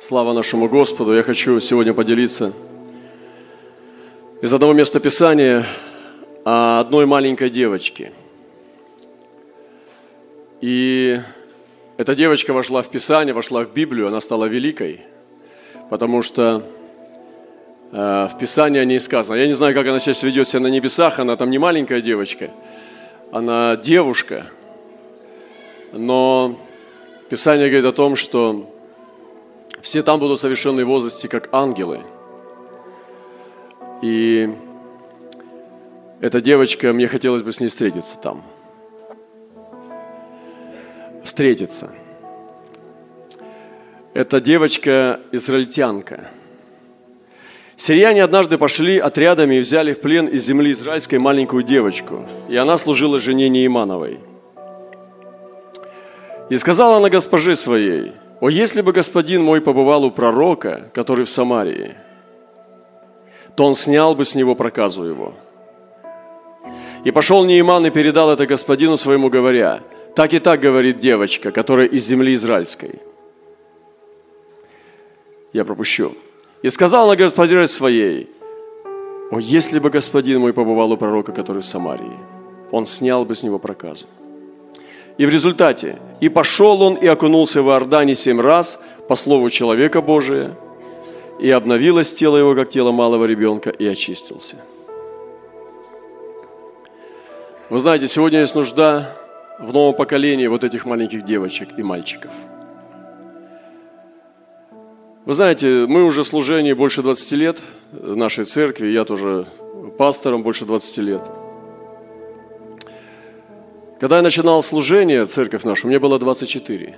Слава нашему Господу! Я хочу сегодня поделиться из одного места Писания о одной маленькой девочке. И эта девочка вошла в Писание, вошла в Библию, она стала великой, потому что э, в Писании о ней сказано. Я не знаю, как она сейчас ведет себя на небесах, она там не маленькая девочка, она девушка. Но Писание говорит о том, что все там будут в возрасте, как ангелы. И эта девочка, мне хотелось бы с ней встретиться там. Встретиться. Эта девочка израильтянка. Сирияне однажды пошли отрядами и взяли в плен из земли израильской маленькую девочку, и она служила жене Неимановой. И сказала она госпоже своей – о, если бы господин мой побывал у пророка, который в Самарии, то он снял бы с него проказу его. И пошел Неиман и передал это господину своему, говоря, так и так говорит девочка, которая из земли израильской. Я пропущу. И сказал она господине своей, о, если бы господин мой побывал у пророка, который в Самарии, он снял бы с него проказу. И в результате, и пошел он и окунулся в Иордане семь раз по слову человека Божия, и обновилось тело его, как тело малого ребенка, и очистился. Вы знаете, сегодня есть нужда в новом поколении вот этих маленьких девочек и мальчиков. Вы знаете, мы уже в служении больше 20 лет нашей церкви, я тоже пастором больше 20 лет – когда я начинал служение, церковь нашу, мне было 24.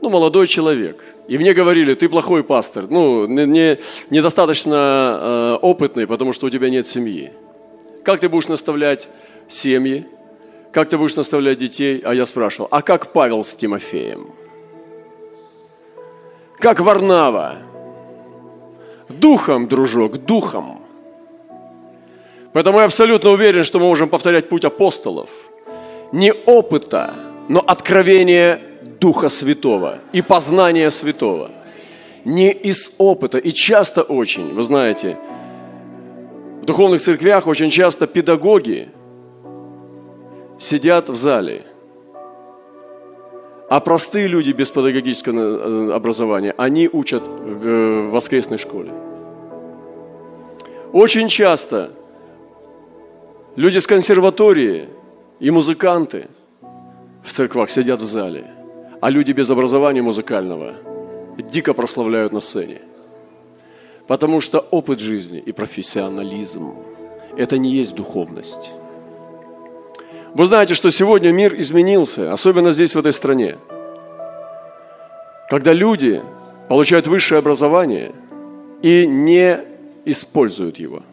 Ну, молодой человек. И мне говорили, ты плохой пастор, ну, не, не, недостаточно э, опытный, потому что у тебя нет семьи. Как ты будешь наставлять семьи? Как ты будешь наставлять детей? А я спрашивал, а как Павел с Тимофеем? Как Варнава? Духом, дружок, духом. Поэтому я абсолютно уверен, что мы можем повторять путь апостолов. Не опыта, но откровение Духа Святого и познания Святого. Не из опыта. И часто очень, вы знаете, в духовных церквях очень часто педагоги сидят в зале, а простые люди без педагогического э, образования, они учат в воскресной школе. Очень часто Люди с консерватории и музыканты в церквах сидят в зале, а люди без образования музыкального дико прославляют на сцене. Потому что опыт жизни и профессионализм – это не есть духовность. Вы знаете, что сегодня мир изменился, особенно здесь, в этой стране. Когда люди получают высшее образование и не используют его –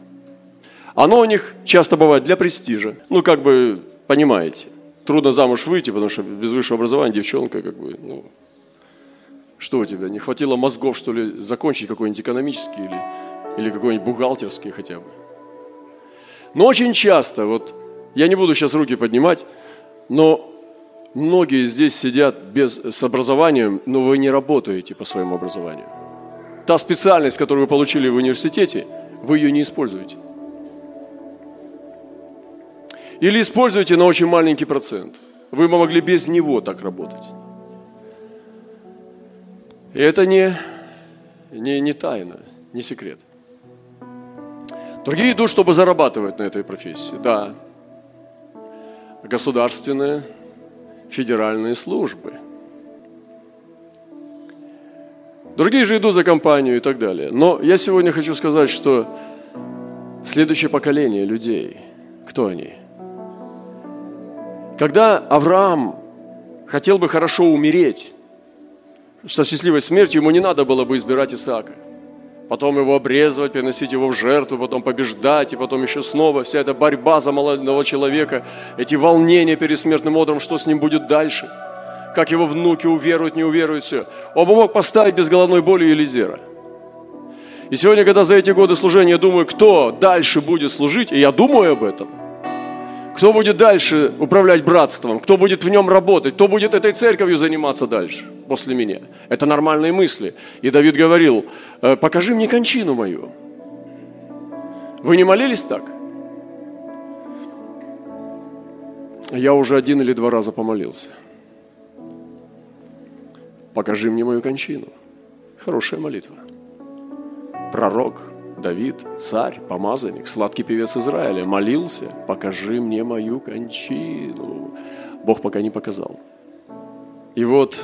оно у них часто бывает для престижа. Ну, как бы, понимаете, трудно замуж выйти, потому что без высшего образования девчонка, как бы, ну, что у тебя, не хватило мозгов, что ли, закончить какой-нибудь экономический или, или какой-нибудь бухгалтерский хотя бы. Но очень часто, вот, я не буду сейчас руки поднимать, но многие здесь сидят без, с образованием, но вы не работаете по своему образованию. Та специальность, которую вы получили в университете, вы ее не используете. Или используйте на очень маленький процент. Вы бы могли без него так работать. И это не, не, не тайна, не секрет. Другие идут, чтобы зарабатывать на этой профессии. Да. Государственные, федеральные службы. Другие же идут за компанию и так далее. Но я сегодня хочу сказать, что следующее поколение людей, кто они? Когда Авраам хотел бы хорошо умереть, что счастливой смертью ему не надо было бы избирать Исаака. Потом его обрезывать, переносить его в жертву, потом побеждать, и потом еще снова вся эта борьба за молодого человека, эти волнения перед смертным одром, что с ним будет дальше, как его внуки уверуют, не уверуют, все. Он бы мог поставить без головной боли Елизера. И сегодня, когда за эти годы служения я думаю, кто дальше будет служить, и я думаю об этом – Кто будет дальше управлять братством? Кто будет в нем работать? Кто будет этой церковью заниматься дальше после меня? Это нормальные мысли. И Давид говорил, «Э, покажи мне кончину мою. Вы не молились так? Я уже один или два раза помолился. Покажи мне мою кончину. Хорошая молитва. Пророк – Давид, царь, помазанник, сладкий певец Израиля, молился, покажи мне мою кончину. Бог пока не показал. И вот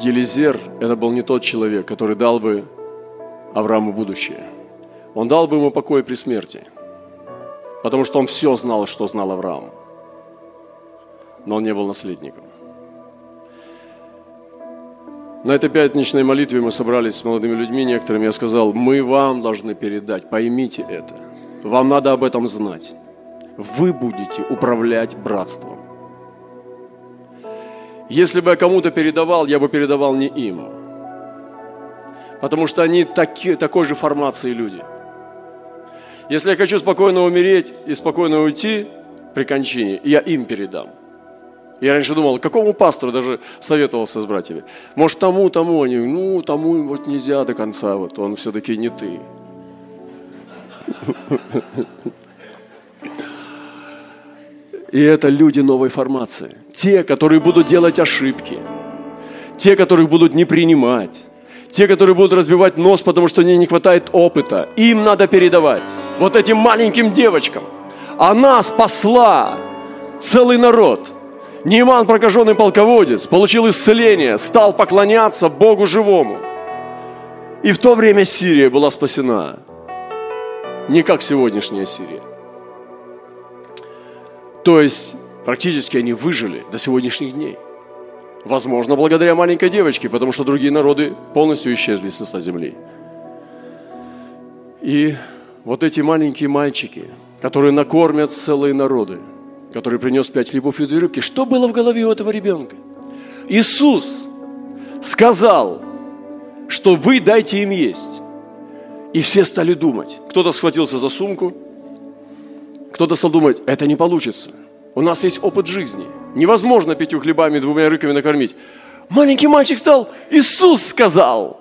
Елизер – это был не тот человек, который дал бы Аврааму будущее. Он дал бы ему покой при смерти, потому что он все знал, что знал Авраам. Но он не был наследником. На этой пятничной молитве мы собрались с молодыми людьми некоторыми. Я сказал, мы вам должны передать, поймите это. Вам надо об этом знать. Вы будете управлять братством. Если бы я кому-то передавал, я бы передавал не им. Потому что они таки, такой же формации люди. Если я хочу спокойно умереть и спокойно уйти при кончине, я им передам – я раньше думал, какому пастору даже советовался с братьями. Может, тому, тому, они, ну, тому вот нельзя до конца, вот он все-таки не ты. И это люди новой формации. Те, которые будут делать ошибки. Те, которых будут не принимать. Те, которые будут разбивать нос, потому что не, не хватает опыта. Им надо передавать. Вот этим маленьким девочкам. Она спасла целый народ. Нейман, прокаженный полководец, получил исцеление, стал поклоняться Богу живому. И в то время Сирия была спасена. Не как сегодняшняя Сирия. То есть практически они выжили до сегодняшних дней. Возможно, благодаря маленькой девочке, потому что другие народы полностью исчезли с лица земли. И вот эти маленькие мальчики, которые накормят целые народы – который принес пять хлебов и две рыбки, что было в голове у этого ребенка? Иисус сказал, что вы дайте им есть. И все стали думать. Кто-то схватился за сумку, кто-то стал думать, это не получится. У нас есть опыт жизни. Невозможно пятью хлебами и двумя рыками накормить. Маленький мальчик стал, Иисус сказал.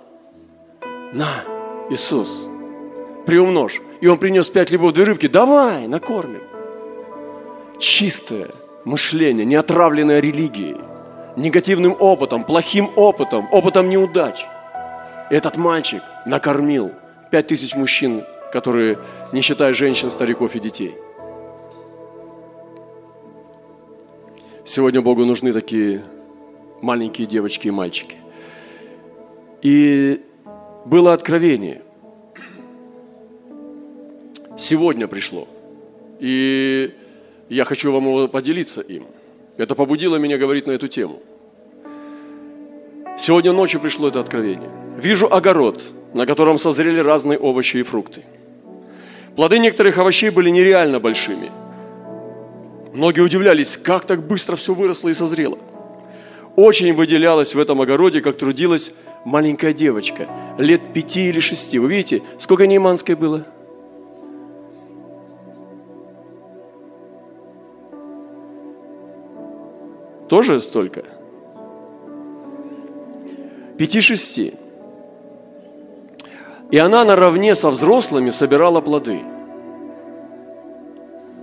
На, Иисус, приумножь. И он принес пять хлебов, две рыбки. Давай, накормим чистое мышление, не отравленное религией, негативным опытом, плохим опытом, опытом неудач. Этот мальчик накормил пять тысяч мужчин, которые, не считая женщин, стариков и детей. Сегодня Богу нужны такие маленькие девочки и мальчики. И было откровение. Сегодня пришло. И я хочу вам поделиться им. Это побудило меня говорить на эту тему. Сегодня ночью пришло это откровение. Вижу огород, на котором созрели разные овощи и фрукты. Плоды некоторых овощей были нереально большими. Многие удивлялись, как так быстро все выросло и созрело. Очень выделялась в этом огороде, как трудилась маленькая девочка, лет пяти или шести. Вы видите, сколько Нейманской было? Тоже столько? Пяти-шести. И она наравне со взрослыми собирала плоды.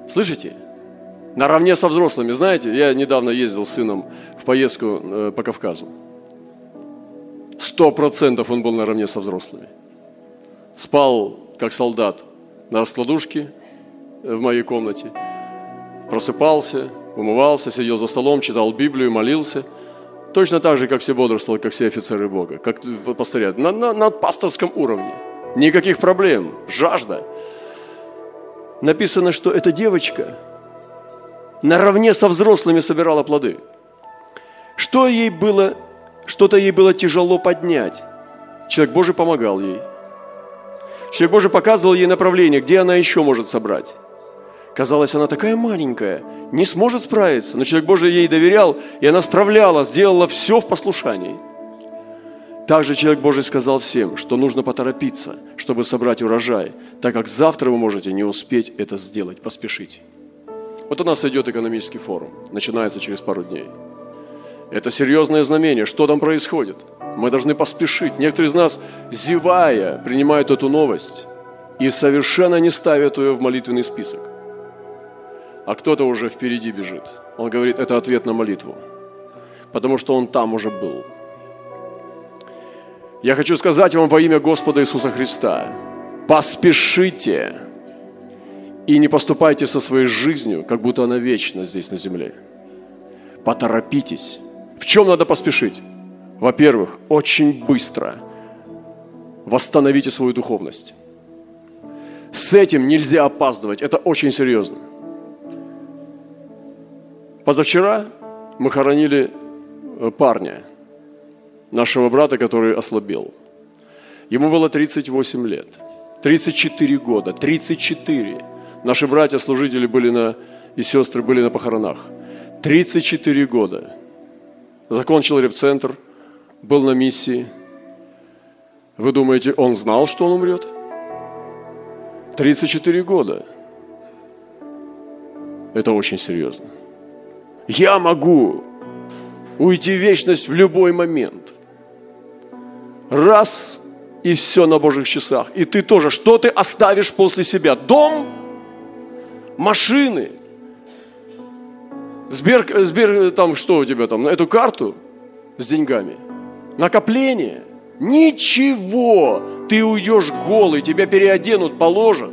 Слышите? Наравне со взрослыми. Знаете, я недавно ездил с сыном в поездку э, по Кавказу. Сто процентов он был наравне со взрослыми. Спал, как солдат, на раскладушке в моей комнате. Просыпался, умывался, сидел за столом, читал Библию, молился. Точно так же, как все бодрствовали, как все офицеры Бога, как пастыря. На, на, на пасторском уровне. Никаких проблем, жажда. Написано, что эта девочка наравне со взрослыми собирала плоды. Что ей было, что-то ей было тяжело поднять. Человек Божий помогал ей. Человек Божий показывал ей направление, где она еще может собрать. Казалось, она такая маленькая, не сможет справиться. Но человек Божий ей доверял, и она справляла, сделала все в послушании. Также человек Божий сказал всем, что нужно поторопиться, чтобы собрать урожай, так как завтра вы можете не успеть это сделать. Поспешите. Вот у нас идет экономический форум, начинается через пару дней. Это серьезное знамение. Что там происходит? Мы должны поспешить. Некоторые из нас, зевая, принимают эту новость и совершенно не ставят ее в молитвенный список. А кто-то уже впереди бежит. Он говорит, это ответ на молитву. Потому что он там уже был. Я хочу сказать вам во имя Господа Иисуса Христа, поспешите и не поступайте со своей жизнью, как будто она вечна здесь на земле. Поторопитесь. В чем надо поспешить? Во-первых, очень быстро восстановите свою духовность. С этим нельзя опаздывать, это очень серьезно. Позавчера мы хоронили э, парня, нашего брата, который ослабел. Ему было 38 лет, 34 года, 34. Наши братья-служители были на, и сестры были на похоронах. 34 года. Закончил репцентр, был на миссии. Вы думаете, он знал, что он умрет? 34 года. Это очень серьезно. Я могу уйти в вечность в любой момент. Раз и все на Божьих часах. И ты тоже. Что ты оставишь после себя? Дом, машины, Сбер, Сбер, там что у тебя там, на эту карту с деньгами, накопление. Ничего, ты уйдешь голый, тебя переоденут, положат,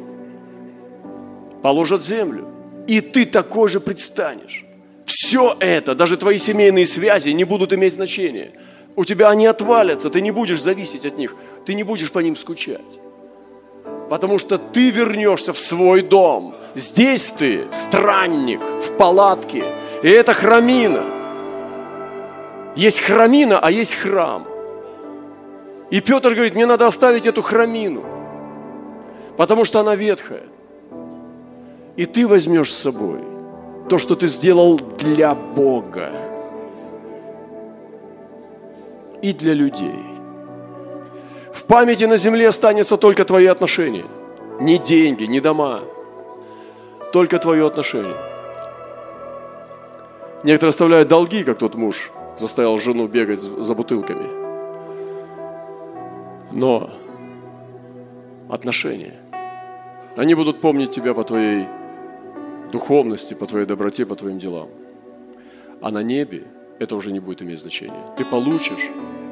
положат землю. И ты такой же предстанешь. Все это, даже твои семейные связи не будут иметь значения. У тебя они отвалятся, ты не будешь зависеть от них, ты не будешь по ним скучать. Потому что ты вернешься в свой дом. Здесь ты странник в палатке. И это храмина. Есть храмина, а есть храм. И Петр говорит, мне надо оставить эту храмину, потому что она ветхая. И ты возьмешь с собой то, что ты сделал для Бога и для людей. В памяти на земле останется только твои отношения. Не деньги, не дома. Только твое отношение. Некоторые оставляют долги, как тот муж заставил жену бегать за бутылками. Но отношения, они будут помнить тебя по твоей духовности, по твоей доброте, по твоим делам. А на небе это уже не будет иметь значения. Ты получишь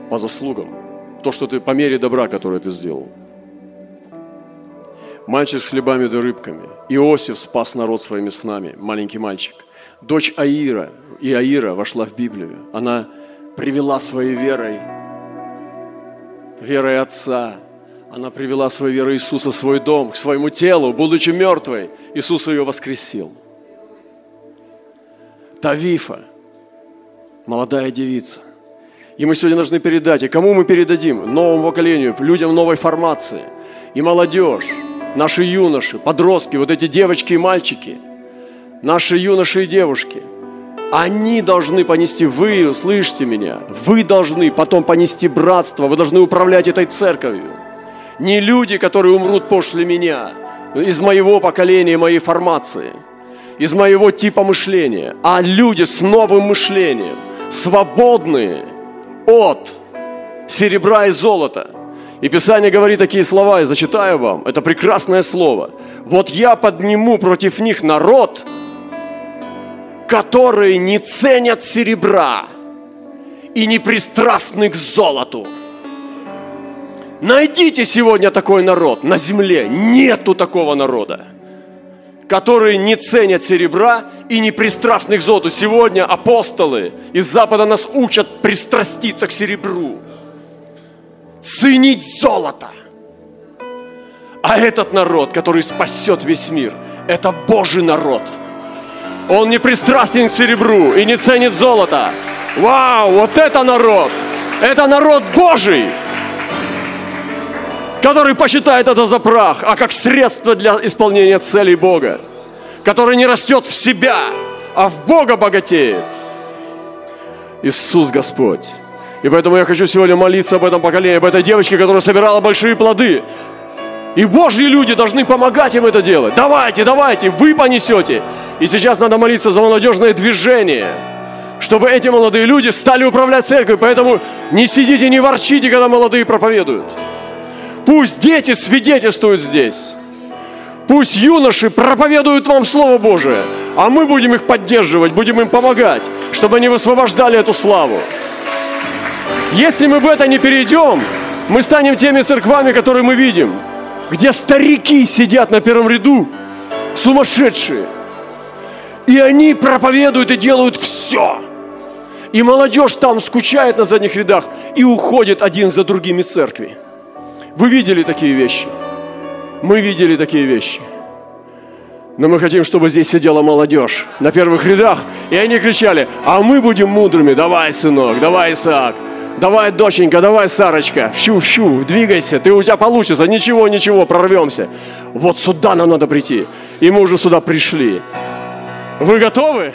по заслугам то, что ты по мере добра, которое ты сделал. Мальчик с хлебами да рыбками. Иосиф спас народ своими снами, маленький мальчик. Дочь Аира, и Аира вошла в Библию. Она привела своей верой, верой отца, она привела своей верой Иисуса в свой дом, к своему телу, будучи мертвой. Иисус ее воскресил. Тавифа, молодая девица – и мы сегодня должны передать. И кому мы передадим? Новому поколению, людям новой формации. И молодежь, наши юноши, подростки, вот эти девочки и мальчики, наши юноши и девушки, они должны понести, вы, услышьте меня, вы должны потом понести братство, вы должны управлять этой церковью. Не люди, которые умрут после меня, из моего поколения, моей формации, из моего типа мышления, а люди с новым мышлением, свободные – от серебра и золота. И Писание говорит такие слова, я зачитаю вам. Это прекрасное слово. Вот я подниму против них народ, которые не ценят серебра и не пристрастны к золоту. Найдите сегодня такой народ на земле. Нету такого народа которые не ценят серебра и не пристрастны к золоту. Сегодня апостолы из Запада нас учат пристраститься к серебру, ценить золото. А этот народ, который спасет весь мир, это Божий народ. Он не пристрастен к серебру и не ценит золото. Вау, вот это народ! Это народ Божий! Который посчитает это за прах, а как средство для исполнения целей Бога, который не растет в себя, а в Бога богатеет. Иисус Господь. И поэтому я хочу сегодня молиться об этом поколении, об этой девочке, которая собирала большие плоды. И Божьи люди должны помогать им это делать. Давайте, давайте, вы понесете. И сейчас надо молиться за молодежное движение, чтобы эти молодые люди стали управлять церковью. Поэтому не сидите, не ворчите, когда молодые проповедуют. Пусть дети свидетельствуют здесь. Пусть юноши проповедуют вам Слово Божие, а мы будем их поддерживать, будем им помогать, чтобы они высвобождали эту славу. Если мы в это не перейдем, мы станем теми церквами, которые мы видим, где старики сидят на первом ряду, сумасшедшие. И они проповедуют и делают все. И молодежь там скучает на задних рядах и уходит один за другим из церкви. Вы видели такие вещи? Мы видели такие вещи. Но мы хотим, чтобы здесь сидела молодежь на первых рядах, и они кричали, а мы будем мудрыми, давай, сынок, давай, Исаак, давай, доченька, давай, Сарочка, щу-щу, двигайся, ты у тебя получится, ничего, ничего, прорвемся. Вот сюда нам надо прийти. И мы уже сюда пришли. Вы готовы?